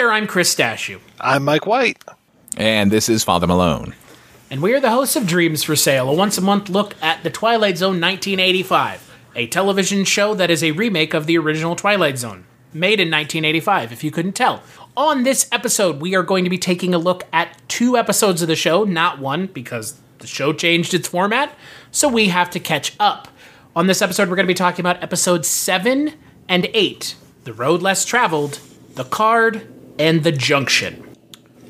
There, I'm Chris Stashu, I'm Mike White. And this is Father Malone. and we are the hosts of Dreams for Sale, a once a month look at The Twilight Zone 1985, a television show that is a remake of the original Twilight Zone, made in 1985, if you couldn't tell. On this episode, we are going to be taking a look at two episodes of the show, not one, because the show changed its format, so we have to catch up. On this episode, we're going to be talking about episodes 7 and 8 The Road Less Traveled, The Card, and The Junction.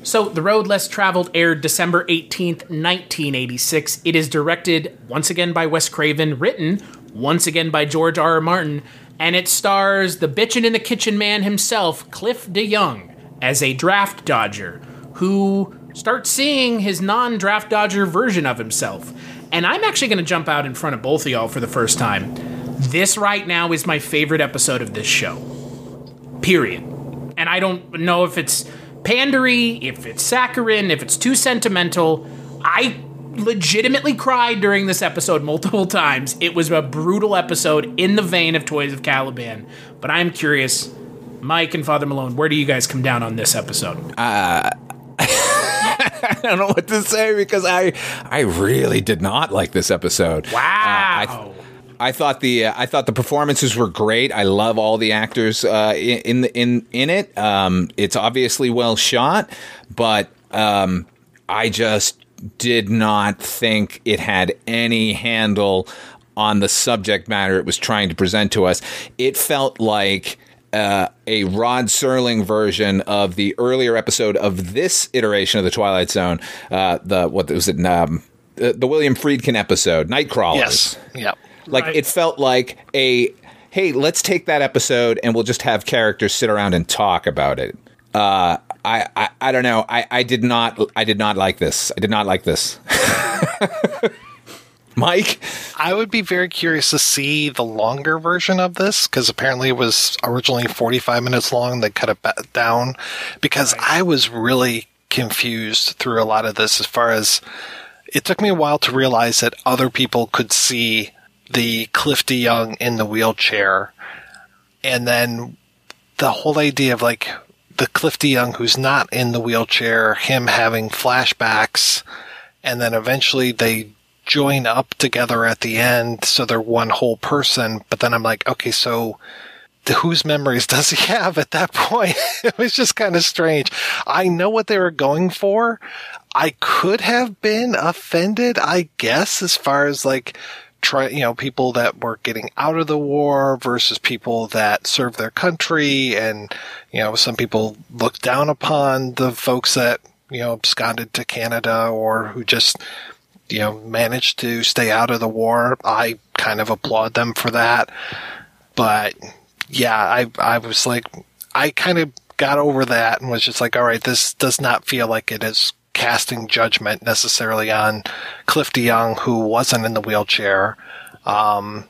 So, The Road Less Traveled aired December 18th, 1986. It is directed once again by Wes Craven, written once again by George R. R. Martin, and it stars the bitchin' in the kitchen man himself, Cliff DeYoung, as a draft dodger who starts seeing his non draft dodger version of himself. And I'm actually going to jump out in front of both of y'all for the first time. This right now is my favorite episode of this show. Period and I don't know if it's pandery, if it's saccharine, if it's too sentimental. I legitimately cried during this episode multiple times. It was a brutal episode in the vein of Toys of Caliban. But I'm curious, Mike and Father Malone, where do you guys come down on this episode? Uh, I don't know what to say because I I really did not like this episode. wow. I th- I thought the uh, I thought the performances were great. I love all the actors uh, in in in it. Um, it's obviously well shot, but um, I just did not think it had any handle on the subject matter it was trying to present to us. It felt like uh, a Rod Serling version of the earlier episode of this iteration of the Twilight Zone. Uh, the what was it? Um, the William Friedkin episode, Nightcrawlers. Yes. Yep. Like Right. it felt like a hey, let's take that episode and we'll just have characters sit around and talk about it. Uh, I, I I don't know. I, I did not I did not like this. I did not like this. Mike, I would be very curious to see the longer version of this because apparently it was originally 45 minutes long. They cut it ba- down because I was really confused through a lot of this as far as it took me a while to realize that other people could see the Cliff Young in the wheelchair. And then the whole idea of like the Cliff Young who's not in the wheelchair, him having flashbacks, and then eventually they join up together at the end, so they're one whole person. But then I'm like, okay, so whose memories does he have at that point? it was just kind of strange. I know what they were going for. I could have been offended, I guess, as far as like try, you know, people that were getting out of the war versus people that served their country. And, you know, some people look down upon the folks that, you know, absconded to Canada or who just, you know, managed to stay out of the war. I kind of applaud them for that. But yeah, I, I was like, I kind of got over that and was just like, all right, this does not feel like it is casting judgment necessarily on Cliff DeYoung, who wasn't in the wheelchair. Um,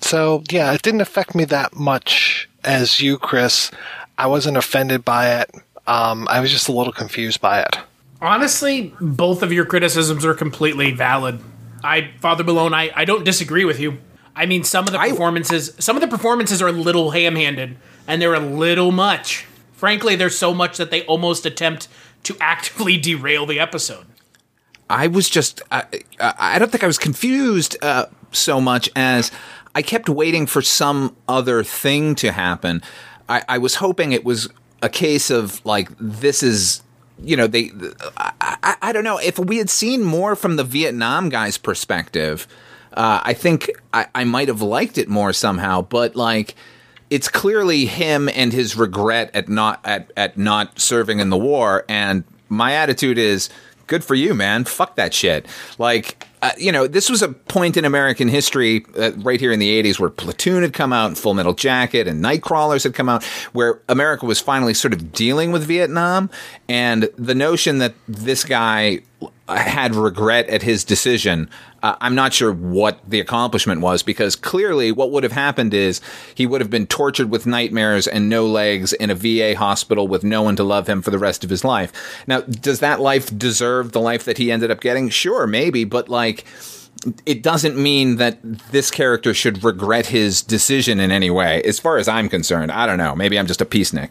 so yeah, it didn't affect me that much as you, Chris. I wasn't offended by it. Um, I was just a little confused by it. Honestly, both of your criticisms are completely valid. I, Father Malone, I, I don't disagree with you. I mean, some of the I- performances, some of the performances are a little ham-handed, and they're a little much. Frankly, there's so much that they almost attempt to actively derail the episode. I was just, I, I don't think I was confused uh, so much as I kept waiting for some other thing to happen. I, I was hoping it was a case of like, this is, you know, they, I, I, I don't know, if we had seen more from the Vietnam guy's perspective, uh, I think I, I might have liked it more somehow, but like, it's clearly him and his regret at not at, at not serving in the war. And my attitude is good for you man. Fuck that shit. Like uh, you know this was a point in american history uh, right here in the 80s where platoon had come out and full metal jacket and nightcrawlers had come out where america was finally sort of dealing with vietnam and the notion that this guy had regret at his decision. Uh, I'm not sure what the accomplishment was because clearly what would have happened is he would have been tortured with nightmares and no legs in a VA hospital with no one to love him for the rest of his life. Now, does that life deserve the life that he ended up getting? Sure, maybe, but like it doesn't mean that this character should regret his decision in any way. As far as I'm concerned, I don't know. Maybe I'm just a peacenik.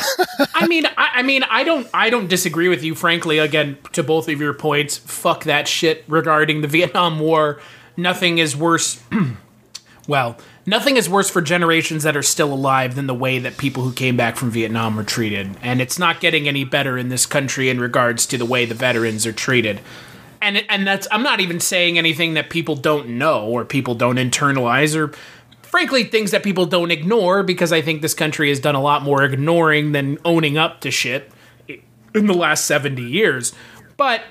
I mean, I, I mean, I don't, I don't disagree with you. Frankly, again, to both of your points, fuck that shit regarding the Vietnam War. Nothing is worse. well, nothing is worse for generations that are still alive than the way that people who came back from Vietnam were treated, and it's not getting any better in this country in regards to the way the veterans are treated. And and that's I'm not even saying anything that people don't know or people don't internalize or frankly things that people don't ignore because I think this country has done a lot more ignoring than owning up to shit in the last 70 years. But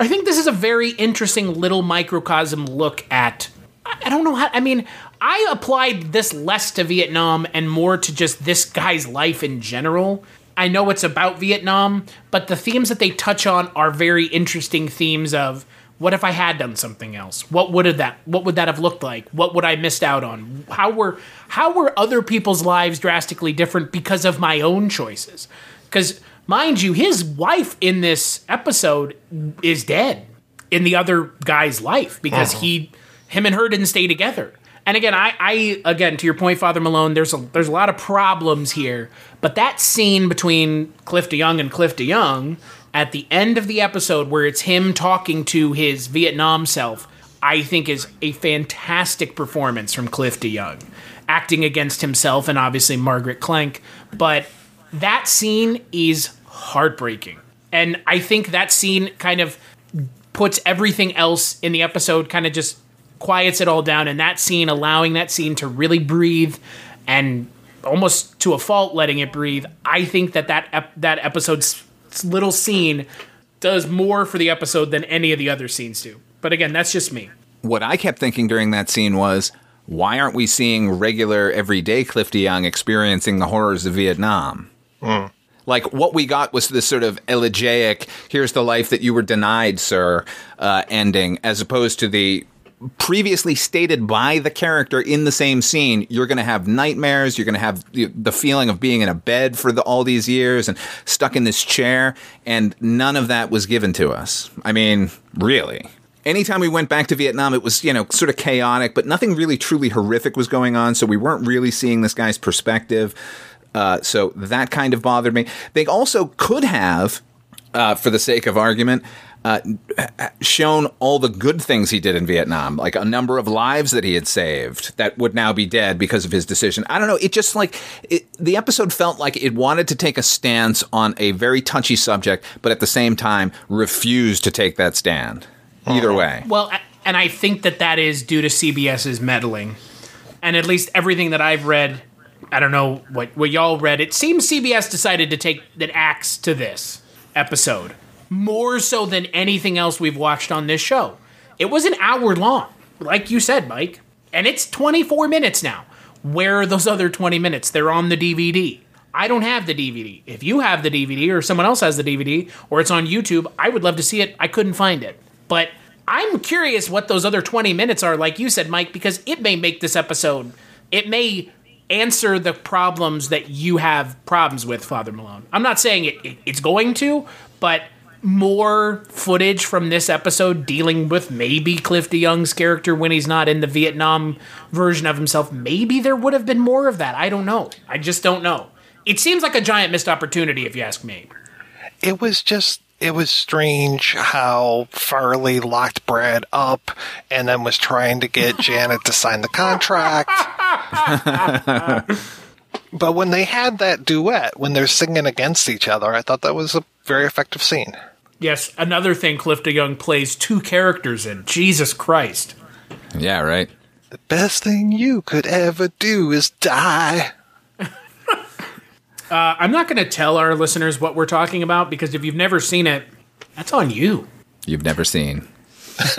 I think this is a very interesting little microcosm look at I I don't know how I mean I applied this less to Vietnam and more to just this guy's life in general. I know it's about Vietnam, but the themes that they touch on are very interesting themes of what if I had done something else? What would have that what would that have looked like? What would I missed out on? How were how were other people's lives drastically different because of my own choices? Cuz mind you, his wife in this episode is dead in the other guy's life because uh-huh. he him and her didn't stay together. And again, I, I again to your point, Father Malone, there's a there's a lot of problems here, but that scene between Cliff DeYoung and Cliff DeYoung at the end of the episode where it's him talking to his Vietnam self, I think is a fantastic performance from Cliff DeYoung, acting against himself and obviously Margaret Klenck. But that scene is heartbreaking. And I think that scene kind of puts everything else in the episode kind of just quiets it all down and that scene allowing that scene to really breathe and almost to a fault letting it breathe. I think that that, ep- that episode's little scene does more for the episode than any of the other scenes do. But again that's just me. What I kept thinking during that scene was, why aren't we seeing regular, everyday Cliff DeYoung experiencing the horrors of Vietnam? Like what we got was this sort of elegiac, here's the life that you were denied, sir, uh, ending, as opposed to the previously stated by the character in the same scene, you're going to have nightmares. You're going to have the, feeling of being in a bed for the, all these years and stuck in this chair. And none of that was given to us. I mean, really. Anytime we went back to Vietnam, it was, you know, sort of chaotic, but nothing really truly horrific was going on. So we weren't really seeing this guy's perspective. Uh, so that kind of bothered me. They also could have, uh, for the sake of argument, uh, shown all the good things he did in Vietnam, like a number of lives that he had saved that would now be dead because of his decision. I don't know. It just like it, the episode felt like it wanted to take a stance on a very touchy subject, but at the same time refused to take that stand. Either way. Well, and I think that that is due to CBS's meddling, and at least everything that I've read, I don't know what what y'all read. It seems CBS decided to take an axe to this episode more so than anything else we've watched on this show. It was an hour long, like you said, Mike, and it's 24 minutes now. Where are those other 20 minutes? They're on the DVD. I don't have the DVD. If you have the DVD or someone else has the DVD or it's on YouTube, I would love to see it. I couldn't find it. But I'm curious what those other 20 minutes are, like you said, Mike, because it may make this episode, it may answer the problems that you have problems with, Father Malone. I'm not saying it, it, it's going to, but more footage from this episode dealing with maybe Cliff DeYoung's character when he's not in the Vietnam version of himself. Maybe there would have been more of that. I don't know. I just don't know. It seems like a giant missed opportunity, if you ask me. It was just it was strange how Farley locked Brad up and then was trying to get Janet to sign the contract. but when they had that duet, when they're singing against each other, I thought that was a very effective scene. Yes, another thing Cliff DeYoung plays two characters in. Jesus Christ. Yeah, right. The best thing you could ever do is die. Uh, I'm not going to tell our listeners what we're talking about because if you've never seen it, that's on you. You've never seen.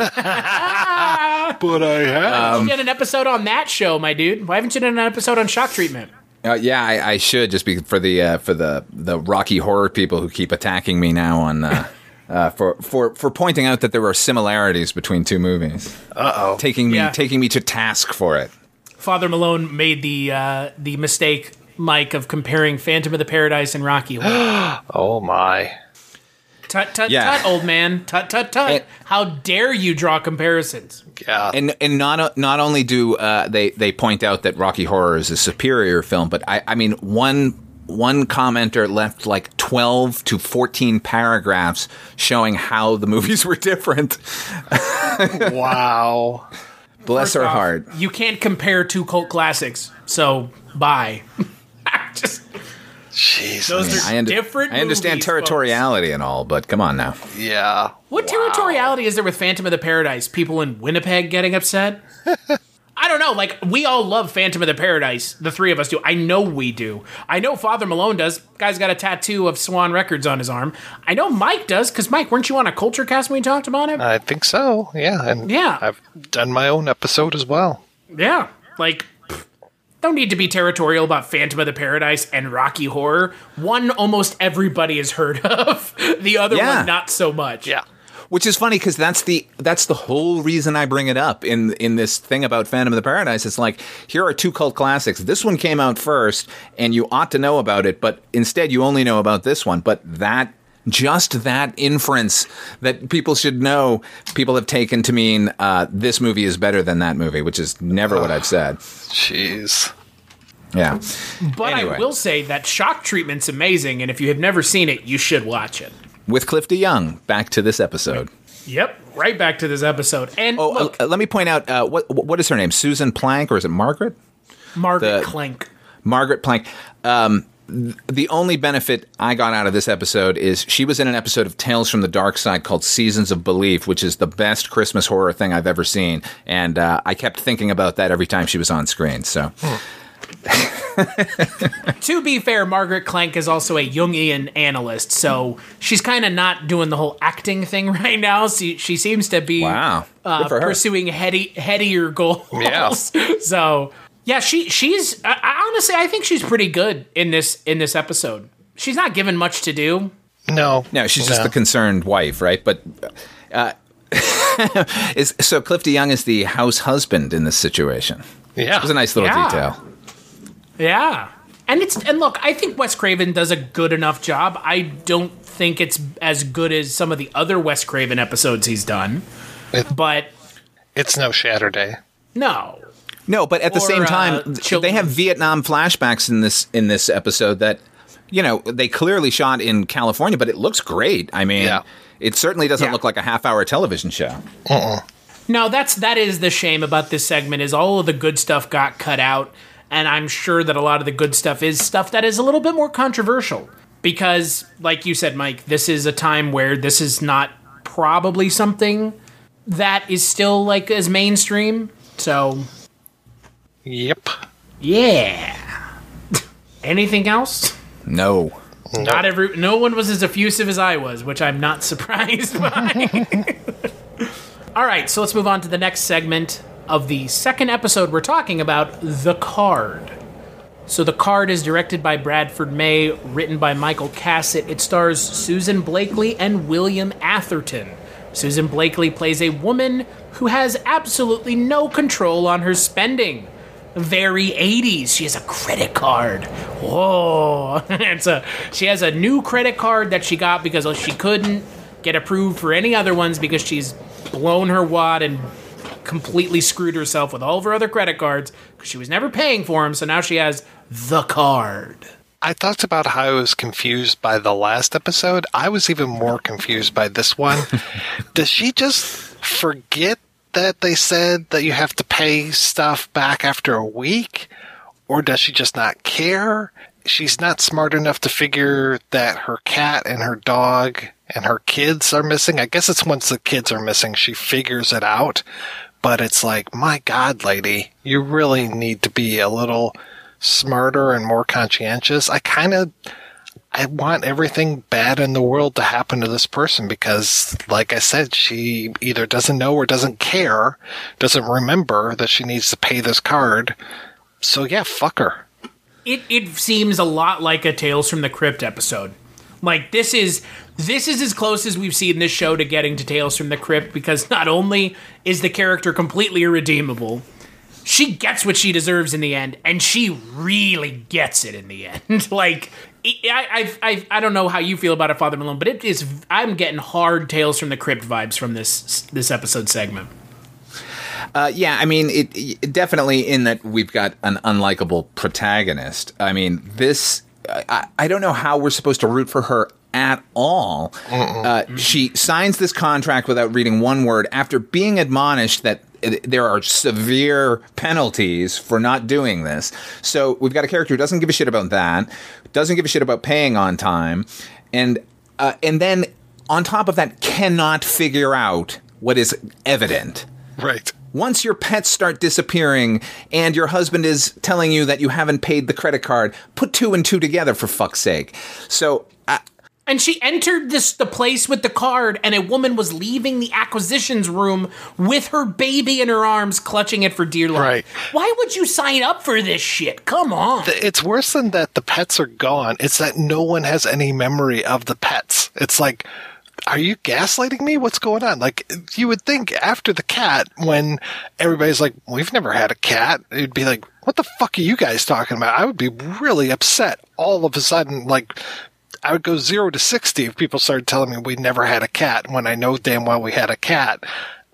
But I have. you did an episode on that show, my dude. Why haven't you done an episode on shock treatment? Uh, yeah, I, I should just be for the uh, for the the Rocky horror people who keep attacking me now on uh, uh, for for for pointing out that there are similarities between two movies. Uh oh. Taking me Yeah. taking me to task for it. Father Malone made the uh, the mistake, Mike, of comparing Phantom of the Paradise and Rocky Oh my. tut tut Yeah. tut, old man. Tut tut tut. It- How dare you draw comparisons? Yeah. And and not not only do uh, they they point out that Rocky Horror is a superior film, but I I mean one one commenter left like 12 to 14 paragraphs showing how the movies were different. wow. Bless First her off, heart. You can't compare two cult classics. So bye. Just Jesus. those are I, under- different. I understand movies, folks. territoriality and all, but come on now. yeah. What territoriality is there with Phantom of the Paradise? People in Winnipeg getting upset? I don't know. Like, we all love Phantom of the Paradise. The three of us do. I know we do. I know Father Malone does. Guy's got a tattoo of Swan Records on his arm. I know Mike does, because Mike, weren't you on a culture cast when we talked about it? I think so. Yeah. And Yeah. I've done my own episode as well. yeah. Like, pff, don't need to be territorial about Phantom of the Paradise and Rocky Horror. One almost everybody has heard of. The other Yeah. one not so much. Yeah. Which is funny because that's the that's the whole reason I bring it up in in this thing about Phantom of the Paradise. It's like here are two cult classics. This one came out first, and you ought to know about it, but instead you only know about this one. But that just that inference that people should know, people have taken to mean uh, this movie is better than that movie, which is never what I've said. Jeez. Yeah. But I will say that shock treatment's amazing, and if you have never seen it, you should watch it. With Cliff DeYoung, back to this episode. Yep, right back to this episode. And Oh, look, uh, let me point out uh, what what is her name? Susan Plank, or is it Margaret? Margaret the- Klenck. Margaret Plank. Um, th- the only benefit I got out of this episode is she was in an episode of Tales from the Dark Side called Seasons of Belief, which is the best Christmas horror thing I've ever seen. And uh, I kept thinking about that every time she was on screen. So, To be fair, Margaret Klenck is also a Jungian analyst, so she's kind of not doing the whole acting thing right now. She, she seems to be wow. uh, Good for her. pursuing heady, headier goals. Yeah. so yeah, she she's I, I honestly I think she's pretty good in this in this episode. She's not given much to do. No. No, she's just the concerned wife, right? But uh, is so Cliff DeYoung is the house husband in this situation. Yeah. It was a nice little Yeah. detail. Yeah. And it's and look, I think Wes Craven does a good enough job. I don't think it's as good as some of the other Wes Craven episodes he's done. It- But It's no Shatterday. no. No, but at the same uh, time, th- children. they have Vietnam flashbacks in this in this episode that you know they clearly shot in California, but it looks great. I mean, Yeah. it certainly doesn't Yeah. look like a half hour television show. No, that's that is the shame about this segment is all of the good stuff got cut out, and I'm sure that a lot of the good stuff is stuff that is a little bit more controversial because, like you said, Mike, this is a time where this is not probably something that is still like as mainstream. So Yep. yeah. Anything else? No, Not every. No one was as effusive as I was, which I'm not surprised by. All right, so let's move on to the next segment of the second episode. We're talking about the card. So the card is directed by Bradford May, written by Michael Cassutt. It stars Susan Blakely and William Atherton. Susan Blakely plays a woman who has absolutely no control on her spending. very 80s. She has a credit card. Whoa. it's a she has a new credit card that she got because she couldn't get approved for any other ones because she's blown her wad and completely screwed herself with all of her other credit cards because she was never paying for them. So now she has the card. I talked about how I was confused by the last episode. I was even more confused by this one. Does she just forget that they said that you have to pay stuff back after a week? Or does she just not care? She's not smart enough to figure that her cat and her dog and her kids are missing. I guess it's once the kids are missing, she figures it out. But it's like, my God, lady, you really need to be a little smarter and more conscientious. I kind of I want everything bad in the world to happen to this person because, like I said, she either doesn't know or doesn't care, doesn't remember that she needs to pay this card. So yeah, fuck her. It it seems a lot like a Tales from the Crypt episode. Like this is this is as close as we've seen this show to getting to Tales from the Crypt because not only is the character completely irredeemable, she gets what she deserves in the end, and she really gets it in the end. like I, I, I, I don't know how you feel about it, Father Malone, but it is. I'm getting hard Tales from the Crypt vibes from this this episode segment. Uh, yeah, I mean, it, it, definitely in that we've got an unlikable protagonist. I mean, this. I, I don't know how we're supposed to root for her at all. Uh, she signs this contract without reading one word after being admonished that there are severe penalties for not doing this. So we've got a character who doesn't give a shit about that, doesn't give a shit about paying on time, and uh, and then on top of that cannot figure out what is evident. Right. Once your pets start disappearing and your husband is telling you that you haven't paid the credit card, put two and two together for fuck's sake. So uh, and she entered this the place with the card and a woman was leaving the acquisitions room with her baby in her arms clutching it for dear life Right. why would you sign up for this shit come on It's worse than that the pets are gone. It's that no one has any memory of the pets. It's like, are you gaslighting me? What's going on? Like, you would think after the cat, when everybody's like, we've never had a cat, it'd be like, what the fuck are you guys talking about? I would be really upset all of a sudden. Like, I would go zero to 60 if people started telling me we never had a cat when I know damn well we had a cat.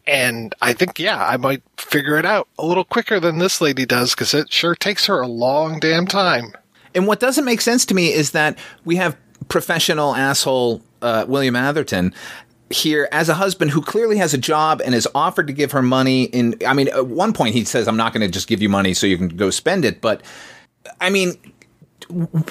And I think, yeah, I might figure it out a little quicker than this lady does because it sure takes her a long damn time. And what doesn't make sense to me is that we have professional asshole uh, William Atherton here as a husband who clearly has a job and is offered to give her money. In I mean, at one point he says, "I'm not going to just give you money so you can go spend it," but I mean.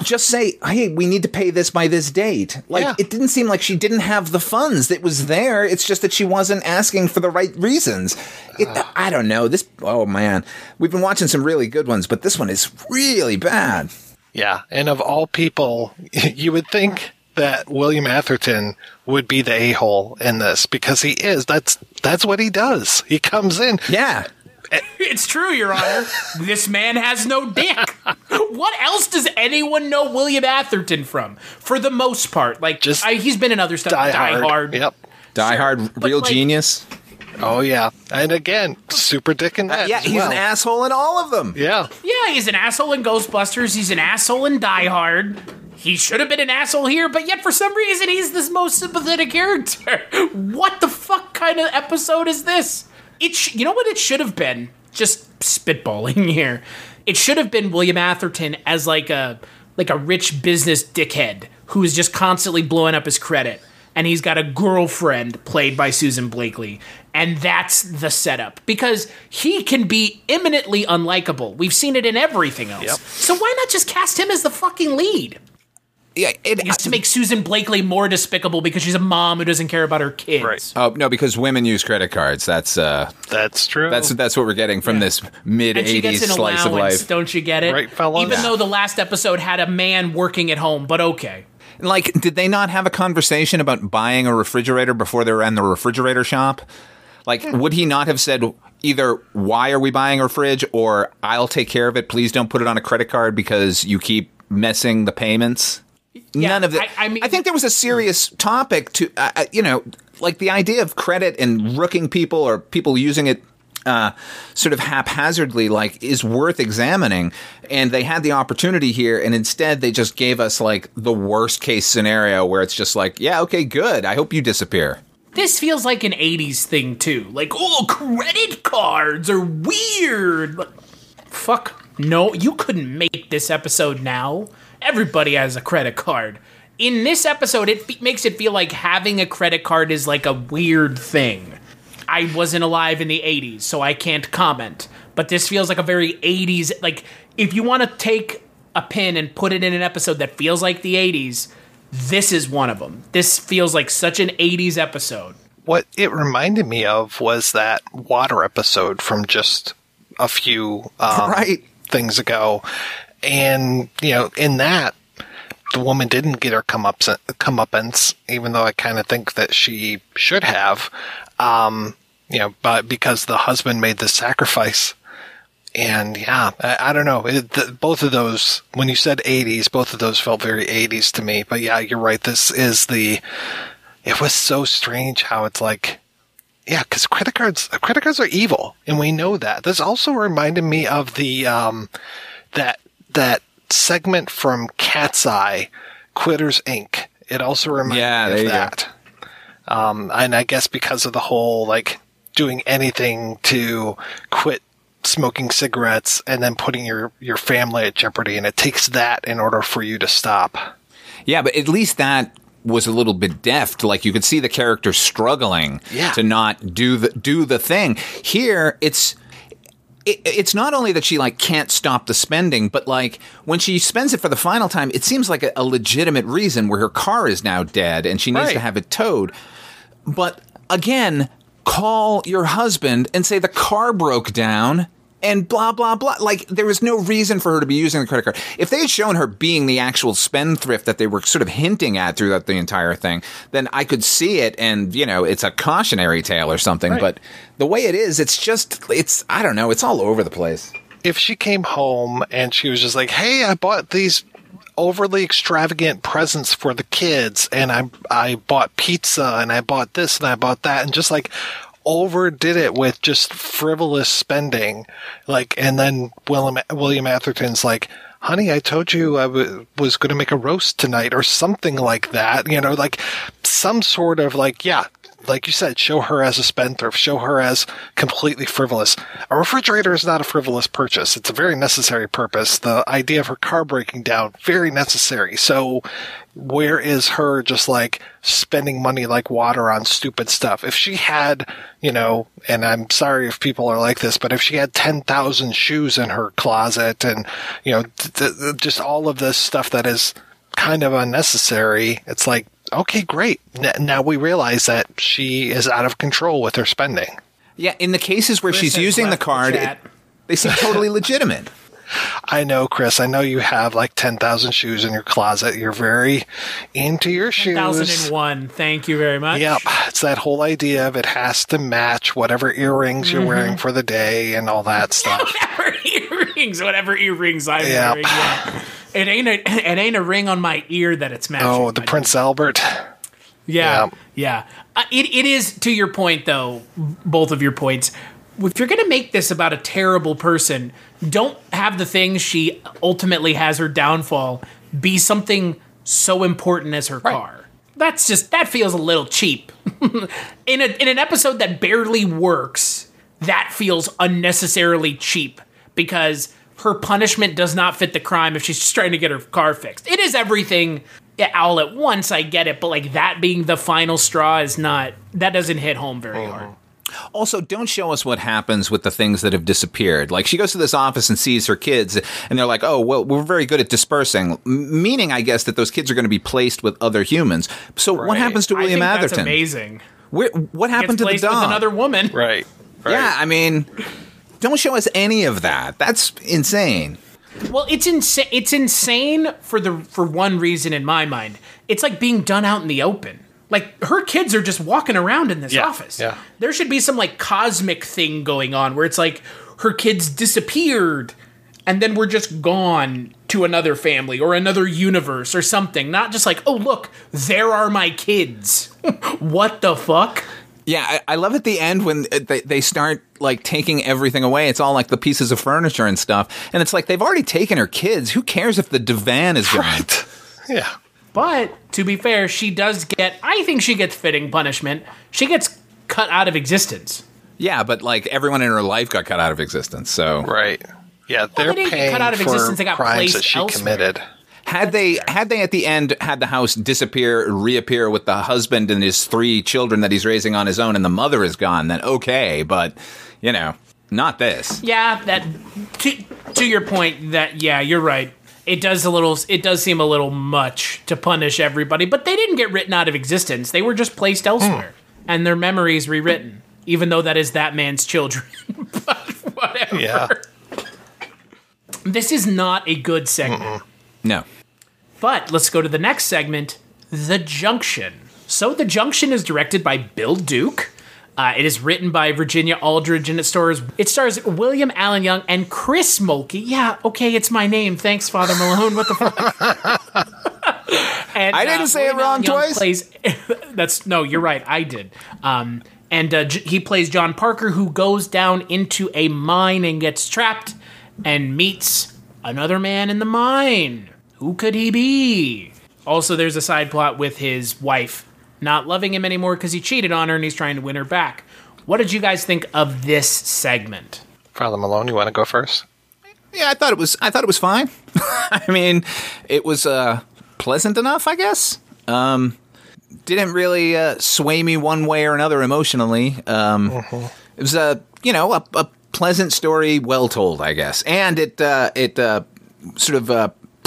Just say, hey, we need to pay this by this date. Like, Yeah. it didn't seem like she didn't have the funds. It was there. It's just that she wasn't asking for the right reasons. It, ah. I don't know. This, oh man. We've been watching some really good ones, but this one is really bad. Yeah. And of all people, you would think that William Atherton would be the a hole in this because he is. That's that's what he does. He comes in. Yeah. it's true your honor this man has no dick what else does anyone know william atherton from for the most part like Just I, he's been in other stuff Die, die, hard. hard Yep. Die Hard, real like- genius. Oh yeah. And again, super dick in uh, that. yeah, as he's well. an asshole in all of them. Yeah. Yeah, he's an asshole in Ghostbusters. He's an asshole in Die Hard. He should have been an asshole here, but yet for some reason he's this most sympathetic character. What the fuck kind of episode is this? It sh- you know what it should have been? Just spitballing here. It should have been William Atherton as like a like a rich business dickhead who's just constantly blowing up his credit. And he's got a girlfriend played by Susan Blakely. And that's the setup. Because he can be imminently unlikable. We've seen it in everything else. Yep. So why not just cast him as the fucking lead? Yeah, it, Just to make Susan Blakely more despicable because she's a mom who doesn't care about her kids. Right. oh no, because women use credit cards. That's uh, That's true. that's that's what we're getting from this mid And she '80s gets an slice of life. don't you get it? Right, fellas? Even Yeah. though the last episode had a man working at home, but okay. Like, did they not have a conversation about buying a refrigerator before they were in the refrigerator shop? Like, would he not have said either "Why are we buying a fridge?" or "I'll take care of it. Please don't put it on a credit card because you keep messing the payments." Yeah, None of that. I- I mean- think there was a serious topic to, uh, uh, you know, like the idea of credit and rooking people or people using it uh, sort of haphazardly like is worth examining and they had the opportunity here and instead they just gave us like the worst case scenario where it's just like yeah okay good i hope you disappear This feels like an 80s thing too. Like, oh, credit cards are weird. Fuck. No, you couldn't make this episode now. Everybody has a credit card. In this episode, it fe- makes it feel like having a credit card is like a weird thing. I wasn't alive in the 80s, so I can't comment. But this feels like a very 80s. Like, if you want to take a pin and put it in an episode that feels like the 80s, this is one of them. This feels like such an 80s episode. What it reminded me of was that water episode from just a few um, Right. things ago, and you know, in that, the woman didn't get her comeups comeuppance, even though I kind of think that she should have. Um, you know, but because the husband made the sacrifice. And yeah, I, I don't know. It, the, both of those, when you said 80s, both of those felt very 80s to me. But yeah, you're right. This is the, it was so strange how it's like, yeah, because credit cards, credit cards are evil, and we know that. This also reminded me of the um, that that segment from Cat's Eye, Quitters Inc. It also reminded Yeah, me of that. Um, and I guess because of the whole like doing anything to quit smoking cigarettes and then putting your your family at jeopardy, and it takes that in order for you to stop. Yeah, but at least that was a little bit deft. Like you could see the character struggling Yeah. to not do the do the thing. Here, it's it, it's not only that she like can't stop the spending, but like when she spends it for the final time, it seems like a, a legitimate reason where her car is now dead and she needs Right. to have it towed. But again, call your husband and say the car broke down and blah blah blah. Like there was no reason for her to be using the credit card. If they had shown her being the actual spendthrift that they were sort of hinting at throughout the entire thing, then I could see it and you know, it's a cautionary tale or something. But the way it is, it's just it's I don't know, it's all over the place. if she came home and she was just like, "Hey, I bought these overly extravagant presents for the kids, and I I bought pizza, and I bought this, and I bought that," and just like overdid it with just frivolous spending, like, and then William William Atherton's like. Honey, I told you I w- was going to make a roast tonight, or something like that. You know, like some sort of like, yeah, like you said, show her as a spendthrift, show her as completely frivolous. A refrigerator is not a frivolous purchase. It's a very necessary purpose. The idea of her car breaking down, very necessary. So where is her just like spending money like water on stupid stuff? If she had, you know, and I'm sorry if people are like this, but if she had 10,000 shoes in her closet and, you know, th- th- just all of this stuff that is kind of unnecessary, it's like, okay, great. N- now we realize that she is out of control with her spending. Yeah, in the cases where she's using the left the card, it, they seem totally legitimate. I know, Chris. I know you have like 10,000 shoes in your closet. You're very into your shoes. 1001. Thank you very much. Yep. It's that whole idea of it has to match whatever earrings you're mm-hmm. wearing for the day and all that stuff. Whatever earrings, whatever earrings I'm Yep. wearing. Yeah. It ain't a it ain't a ring on my ear that it's matching. oh, the Prince Albert. Yeah, Yep. yeah. Uh, it, it is to your point, though. Both of your points. If you're gonna make this about a terrible person, don't have the thing she ultimately has her downfall be something so important as her car. That's just that feels a little cheap. in a in an episode that barely works, that feels unnecessarily cheap because her punishment does not fit the crime if she's just trying to get her car fixed. It is everything all at once, I get it, but like that being the final straw is not that doesn't hit home very uh-huh. hard. Also, don't show us what happens with the things that have disappeared. Like she goes to this office and sees her kids, and they're like, "Oh, well, we're very good at dispersing." M- meaning, I guess that those kids are going to be placed with other humans. So, what happens to I William think that's Atherton? amazing. Where, what Gets happened to the placed dog? with another woman. Right. right. Yeah, I mean, don't show us any of that. That's insane. Well, it's insane. It's insane for the for one reason in my mind. It's like being done out in the open. Like her kids are just walking around in this Yeah, office. yeah. There should be some like cosmic thing going on where it's like her kids disappeared and then we're just gone to another family or another universe or something. Not just like, "Oh, look, there are my kids." what the fuck? Yeah, I, I love at the end when uh, they, they start like taking everything away. It's all like the pieces of furniture and stuff, and it's like they've already taken her kids. Who cares if the divan is gone? Yeah. But to be fair, she does get. I think she gets fitting punishment. She gets cut out of existence. Yeah, but like everyone in her life got cut out of existence. So Right. Yeah, they're they didn't get paying cut out of for existence, they got crimes placed that she elsewhere. committed. Had they had they at the end had the house disappear, reappear with the husband and his three children that he's raising on his own, and the mother is gone, then okay. But you know, not this. Yeah, that to to your point that yeah, you're right. It does a little it does seem a little much to punish everybody, but they didn't get written out of existence. They were just placed elsewhere hmm. and their memories rewritten, even though that is that man's children. but whatever. Yeah. This is not a good segment. No. But let's go to the next segment The Junction. So, The Junction is directed by Bill Duke. Uh, it is written by Virginia Aldridge and it stars it stars William Allen Young and Chris Mulkey. Yeah, okay, it's my name. Thanks, Father Malone. What the fuck? and, I didn't say it wrong twice. Plays, that's no, you're right. I did. Um, and uh, J- he plays John Parker, who goes down into a mine and gets trapped, and meets another man in the mine. Who could he be? Also, there's a side plot with his wife not loving him anymore because he cheated on her and he's trying to win her back. What did you guys think of this segment? Father Malone, you want to go first? Yeah, I thought it was. I thought it was fine. I mean, it was uh, pleasant enough, I guess. Um, didn't really uh, sway me one way or another emotionally. Um, It was a you know a, a pleasant story, well told, I guess, and it uh, it uh, sort of.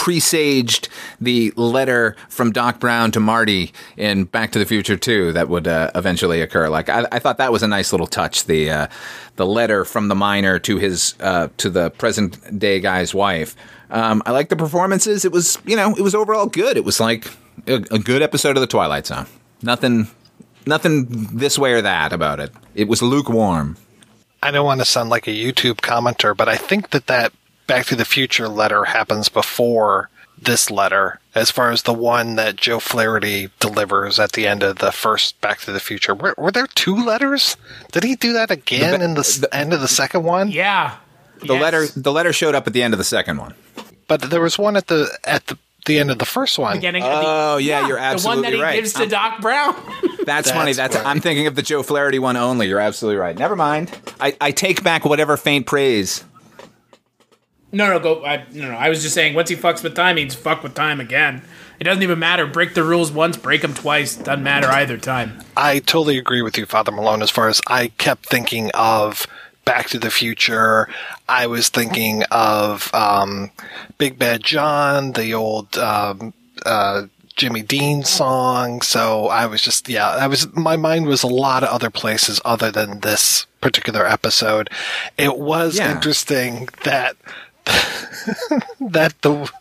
Presaged the letter from Doc Brown to Marty in Back to the Future 2 that would uh, eventually occur. Like I, I thought that was a nice little touch. The uh, the letter from the miner to his uh, to the present day guy's wife. Um, I like the performances. It was you know it was overall good. It was like a, a good episode of the Twilight Zone. Nothing nothing this way or that about it. It was lukewarm. I don't want to sound like a YouTube commenter, but I think that that Back to the Future letter happens before this letter, as far as the one that Joe Flaherty delivers at the end of the first Back to the Future. Were, were there two letters? Did he do that again The- in the, s end of the second one? Yeah. The Yes. letter the letter showed up at the end of the second one. But there was one at the at the, the end of the first one. Beginning of Oh, the, yeah, you're absolutely right. The one that he right. gives to I'm- Doc Brown. That's, funny. That's That's funny. I'm thinking of the Joe Flaherty one only. You're absolutely right. Never mind. I, I take back whatever faint praise. No, no, go. I, no, no. I was just saying, once he fucks with time, he's fuck with time again. It doesn't even matter. Break the rules once, break them twice. Doesn't matter either time. I totally agree with you, Father Malone, as far as I kept thinking of Back to the Future. I was thinking of um, Big Bad John, the old um, uh, Jimmy Dean song. So I was just, yeah, I was, my mind was a lot of other places other than this particular episode. It was Yeah. interesting that that the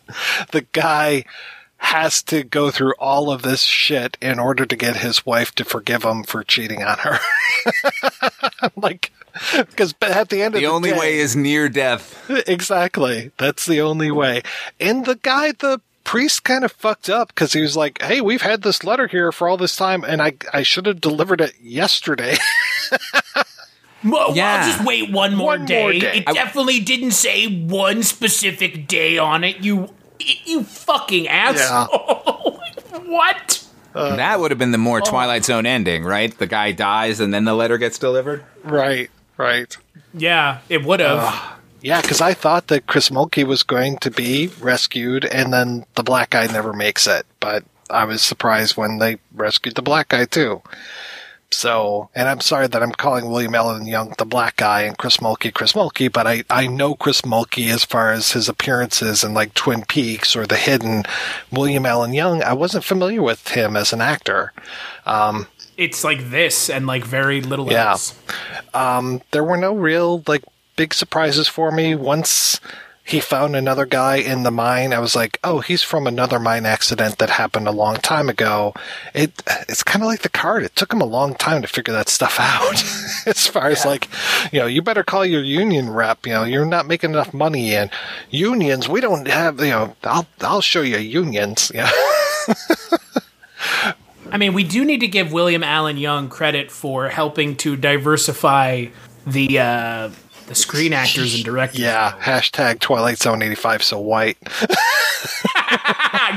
the guy has to go through all of this shit in order to get his wife to forgive him for cheating on her. like, because at the end of The day. the only day- way is near death. exactly. That's the only way. And the guy, the priest, kind of fucked up because he was like, "Hey, we've had this letter here for all this time, and I I should have delivered it yesterday." Well, Yeah. I'll just wait one more One day. more day. It definitely didn't say one specific day on it. You, you fucking asshole. what? Uh, that would have been the more oh. Twilight Zone ending, right? The guy dies and then the letter gets delivered. right. Right. Yeah, it would have. Yeah, because I thought that Chris Mulkey was going to be rescued, and then the black guy never makes it. But I was surprised when they rescued the black guy too. So, and I'm sorry that I'm calling William Allen Young the black guy and Chris Mulkey Chris Mulkey, but I, I know Chris Mulkey as far as his appearances in like Twin Peaks or The Hidden. William Allen Young, I wasn't familiar with him as an actor. Um, it's like this and like very little Yeah. else. Um, there were no real like big surprises for me. Once he found another guy in the mine, I was like, "Oh, he's from another mine accident that happened a long time ago." It it's kind of like the card. It took him a long time to figure that stuff out. as far as like, you know, you better call your union rep. You know, you're not making enough money, in unions we don't have. You know, I'll I'll show you unions. Yeah, I I mean, we do need to give William Allen Young credit for helping to diversify the uh, the screen actors and directors. Yeah. Hashtag Twilight Zone 85 so white.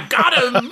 Got him.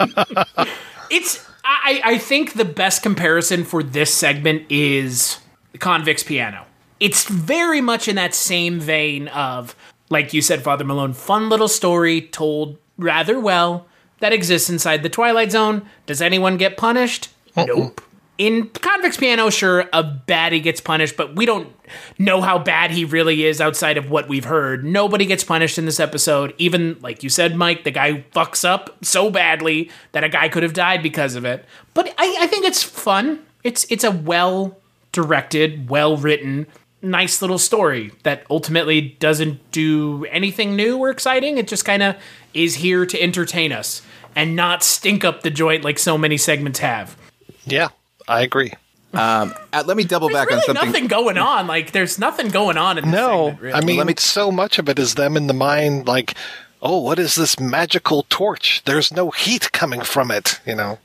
it's I, I think the best comparison for this segment is the Convict's Piano. It's very much in that same vein of, like you said, Father Malone, fun little story told rather well that exists inside the Twilight Zone. Does anyone get punished? Nope. In Convict's Piano, sure, a baddie gets punished, but we don't know how bad he really is outside of what we've heard. Nobody gets punished in this episode. Even, like you said, Mike, the guy fucks up so badly that a guy could have died because of it. But I, I think it's fun. It's it's a well directed, well written, nice little story that ultimately doesn't do anything new or exciting. It just kind of is here to entertain us and not stink up the joint like so many segments have. Yeah, I agree. Uh, let me double There's back on something. nothing going on. Like there's nothing going on in this No, segment, really. I mean, Let me- so much of it is them in the mind, like, oh, what is this magical torch? There's no heat coming from it, you know.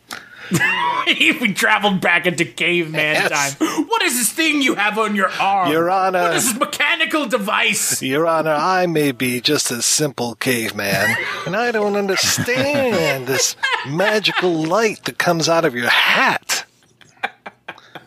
we traveled back into caveman Yes. time. What is this thing you have on your arm? Your Honor. What is this mechanical device? Your Honor, I may be just a simple caveman, and I don't understand this magical light that comes out of your hat.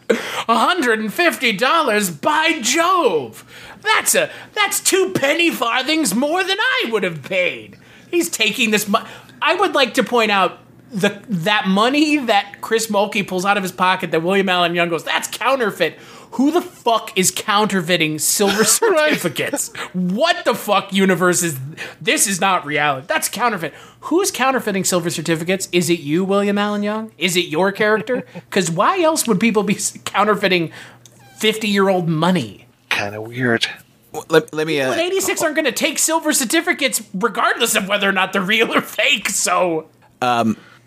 $150 by Jove. That's a that's two penny farthings more than I would have paid. He's taking this money. I would like to point out the that money that Chris Mulkey pulls out of his pocket that William Allen Young goes, that's counterfeit. Who the fuck is counterfeiting silver certificates? What the fuck universe is this is not reality. That's counterfeit. Who's counterfeiting silver certificates? Is it you, William Allen Young? Is it your character? Cuz why else would people be counterfeiting 50-year-old money? Kind of weird. let, let me. But Uh, 86 aren't going to take silver certificates regardless of whether or not they're real or fake. So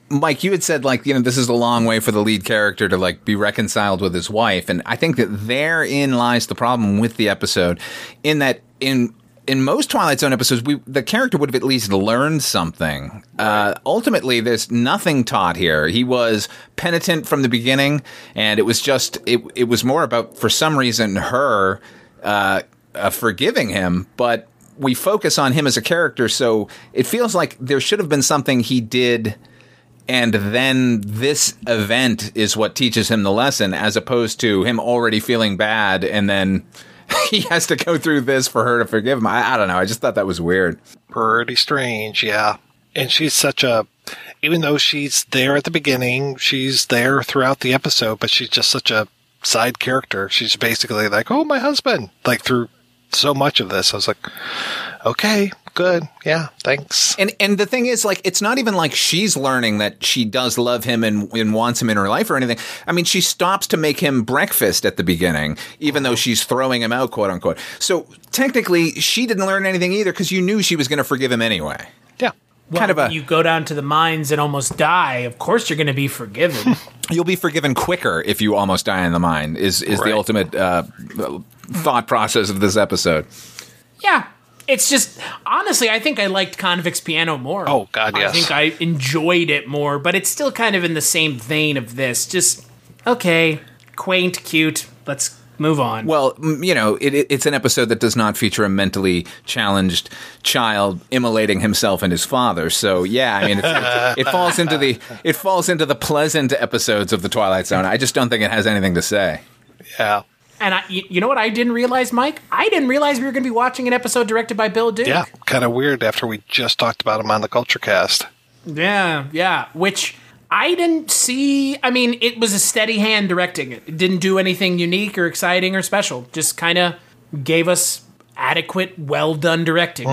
Mike, you had said like you know this is a long way for the lead character to like be reconciled with his wife, and I think that therein lies the problem with the episode, in that in in most Twilight Zone episodes, we the character would have at least learned something. Uh, ultimately, there's nothing taught here. He was penitent from the beginning, and it was just it it was more about for some reason her uh, uh, forgiving him, but we focus on him as a character, so it feels like there should have been something he did and then this event is what teaches him the lesson as opposed to him already feeling bad and then he has to go through this for her to forgive him i, I don't know i just thought that was weird Pretty strange, yeah. And she's such a, even though she's there at the beginning, she's there throughout the episode, but she's just such a side character. She's basically like, oh, my husband, like through so much of this. I was like, okay, good. Yeah, thanks. and and the thing is like it's not even like she's learning that she does love him and, and wants him in her life or anything i mean she stops to make him breakfast at the beginning even though she's throwing him out quote unquote so technically she didn't learn anything either because you knew she was going to forgive him anyway Yeah. kind of a you go down to the mines and almost die. Of course, you're going to be forgiven. You'll be forgiven quicker if you almost die in the mine. Is is the ultimate uh, thought process of this episode? yeah, it's just honestly, I think I liked Convict's Piano more. Oh, God, yes. I think I enjoyed it more, but it's still kind of in the same vein of this. Just okay, quaint, cute. Let's move on. Well, you know, it, it, it's an episode that does not feature a mentally challenged child immolating himself and his father. So, yeah, I mean, it's, it, it falls into the it falls into the pleasant episodes of the Twilight Zone. I just don't think it has anything to say. Yeah. And I, you you know what I didn't realize, Mike? I didn't realize we were going to be watching an episode directed by Bill Duke. Yeah. Kind of weird after we just talked about him on the Culture Cast. Yeah, yeah. Which I didn't see. I mean, it was a steady hand directing it. It didn't do anything unique or exciting or special. Just kind of gave us adequate, well done directing.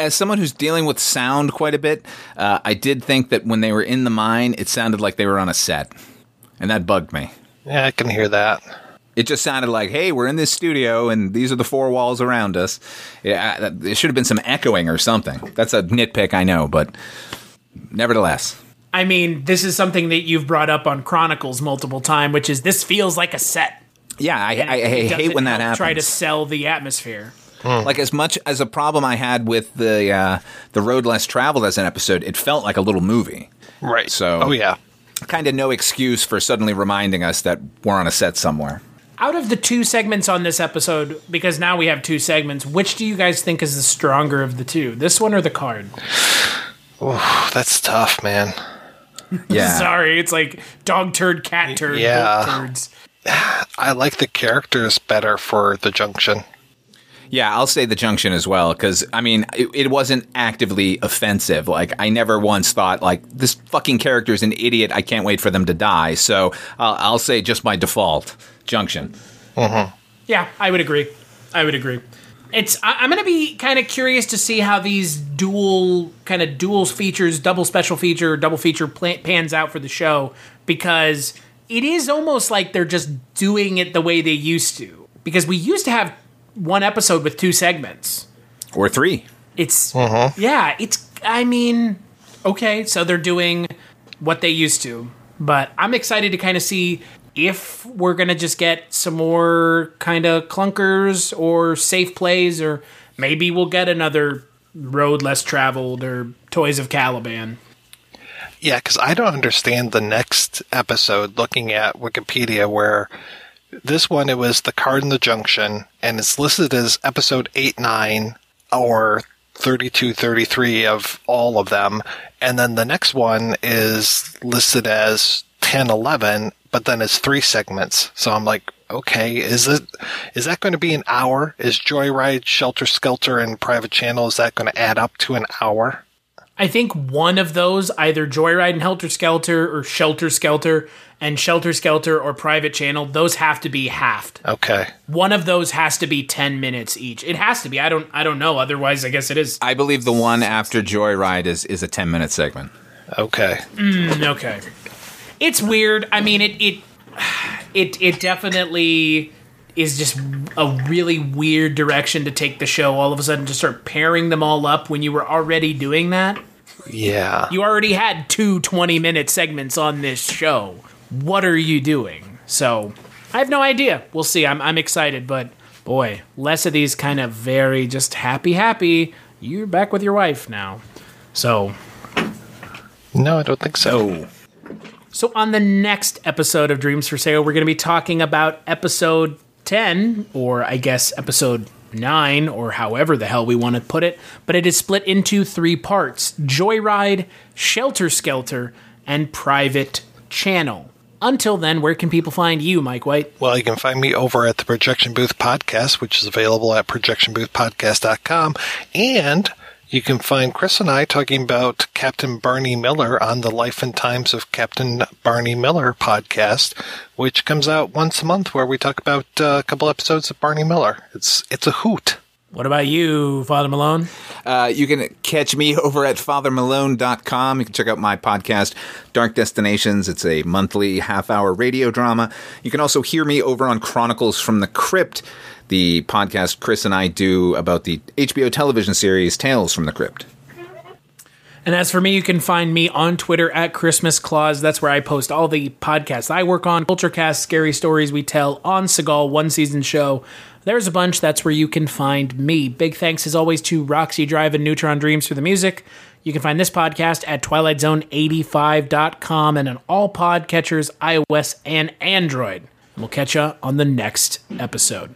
As someone who's dealing with sound quite a bit, uh, I did think that when they were in the mine, it sounded like they were on a set, and that bugged me. Yeah, I can hear that. It just sounded like, "Hey, we're in this studio, and these are the four walls around us." Yeah, uh, there should have been some echoing or something. That's a nitpick, I know, but nevertheless, I mean, this is something that you've brought up on Chronicles multiple times, which is this feels like a set. yeah, I, I, I It hate when that help happens. Try to sell the atmosphere. Like as much as a problem I had with the uh, the road less traveled as an episode, it felt like a little movie. Right. So- oh, yeah. kind of no excuse for suddenly reminding us that we're on a set somewhere. Out of the two segments on this episode, because now we have two segments, which do you guys think is the stronger of the two? This one or the card? That's tough, man. Yeah. Sorry, it's like dog turd, cat turd, Yeah. turds. I like the characters better for the junction. Yeah, I'll say the junction as well because I mean it, it wasn't actively offensive. Like I never once thought like this fucking character is an idiot. I can't wait for them to die. So I'll, I'll say just by default, junction. Mm-hmm. Yeah, I would agree. I would agree. It's. I, I'm going to be kind of curious to see how these dual kind of dual features, double special feature, double feature pla pans out for the show because it is almost like they're just doing it the way they used to. Because we used to have one episode with two segments. Or three. It's mm-hmm. yeah. It's. I mean, okay, so they're doing what they used to, but I'm excited to kind of see if we're gonna just get some more kind of clunkers or safe plays, or maybe we'll get another road less traveled or Toys of Caliban. Yeah, because I don't understand the next episode looking at Wikipedia where this one it was the card in the junction and it's listed as episode 8 9 or 32 33 of all of them. And then the next one is listed as 10 11 but then it's three segments. So i'm like okay is it is that going to be an hour? Is joyride shelter skelter and private channel is that going to add up to an hour I think one of those, either Joyride and Helter Skelter or Shelter Skelter and Shelter Skelter or Private Channel, those have to be halved. okay One of those has to be 10 minutes each. It has to be. I don't I don't know. Otherwise, I guess it is. I believe the one after Joyride is is a ten minute segment. okay mm, Okay. It's weird. I mean, it it it it definitely is just a really weird direction to take the show all of a sudden to start pairing them all up when you were already doing that. yeah You already had two 20 minute segments on this show. What are you doing? So, I have no idea. We'll see. I'm I'm excited, but boy, less of these kind of very just happy happy. You're back with your wife now. So, No, I don't think so. So, on the next episode of Dreams for Sale, we're going to be talking about episode 10, or I guess episode 9, or however the hell we want to put it. But it is split into three parts Joyride, Shelter Skelter, and Private Channel. Until then, where can people find you, Mike White? Well, you can find me over at the Projection Booth Podcast, which is available at projectionboothpodcast.com. And you can find Chris and I talking about Captain Barney Miller on the Life and Times of Captain Barney Miller podcast, which comes out once a month where we talk about uh, a couple episodes of Barney Miller. It's it's a hoot. What about you, Father Malone? Uh, you can catch me over at fathermalone.com. You can check out my podcast, Dark Destinations. It's a monthly half hour radio drama. You can also hear me over on Chronicles from the Crypt, the podcast Chris and I do about the HBO television series Tales from the Crypt. And as for me, you can find me on Twitter at Christmas Claus. That's where I post all the podcasts I work on, Culturecast, Scary Stories We Tell, on Seagal, One Season Show. There's a bunch. That's where you can find me. Big thanks as always to Roxy Drive and Neutron Dreams for the music. You can find this podcast at TwilightZone85.com and on all podcatchers, iOS and Android. And we'll catch you on the next episode.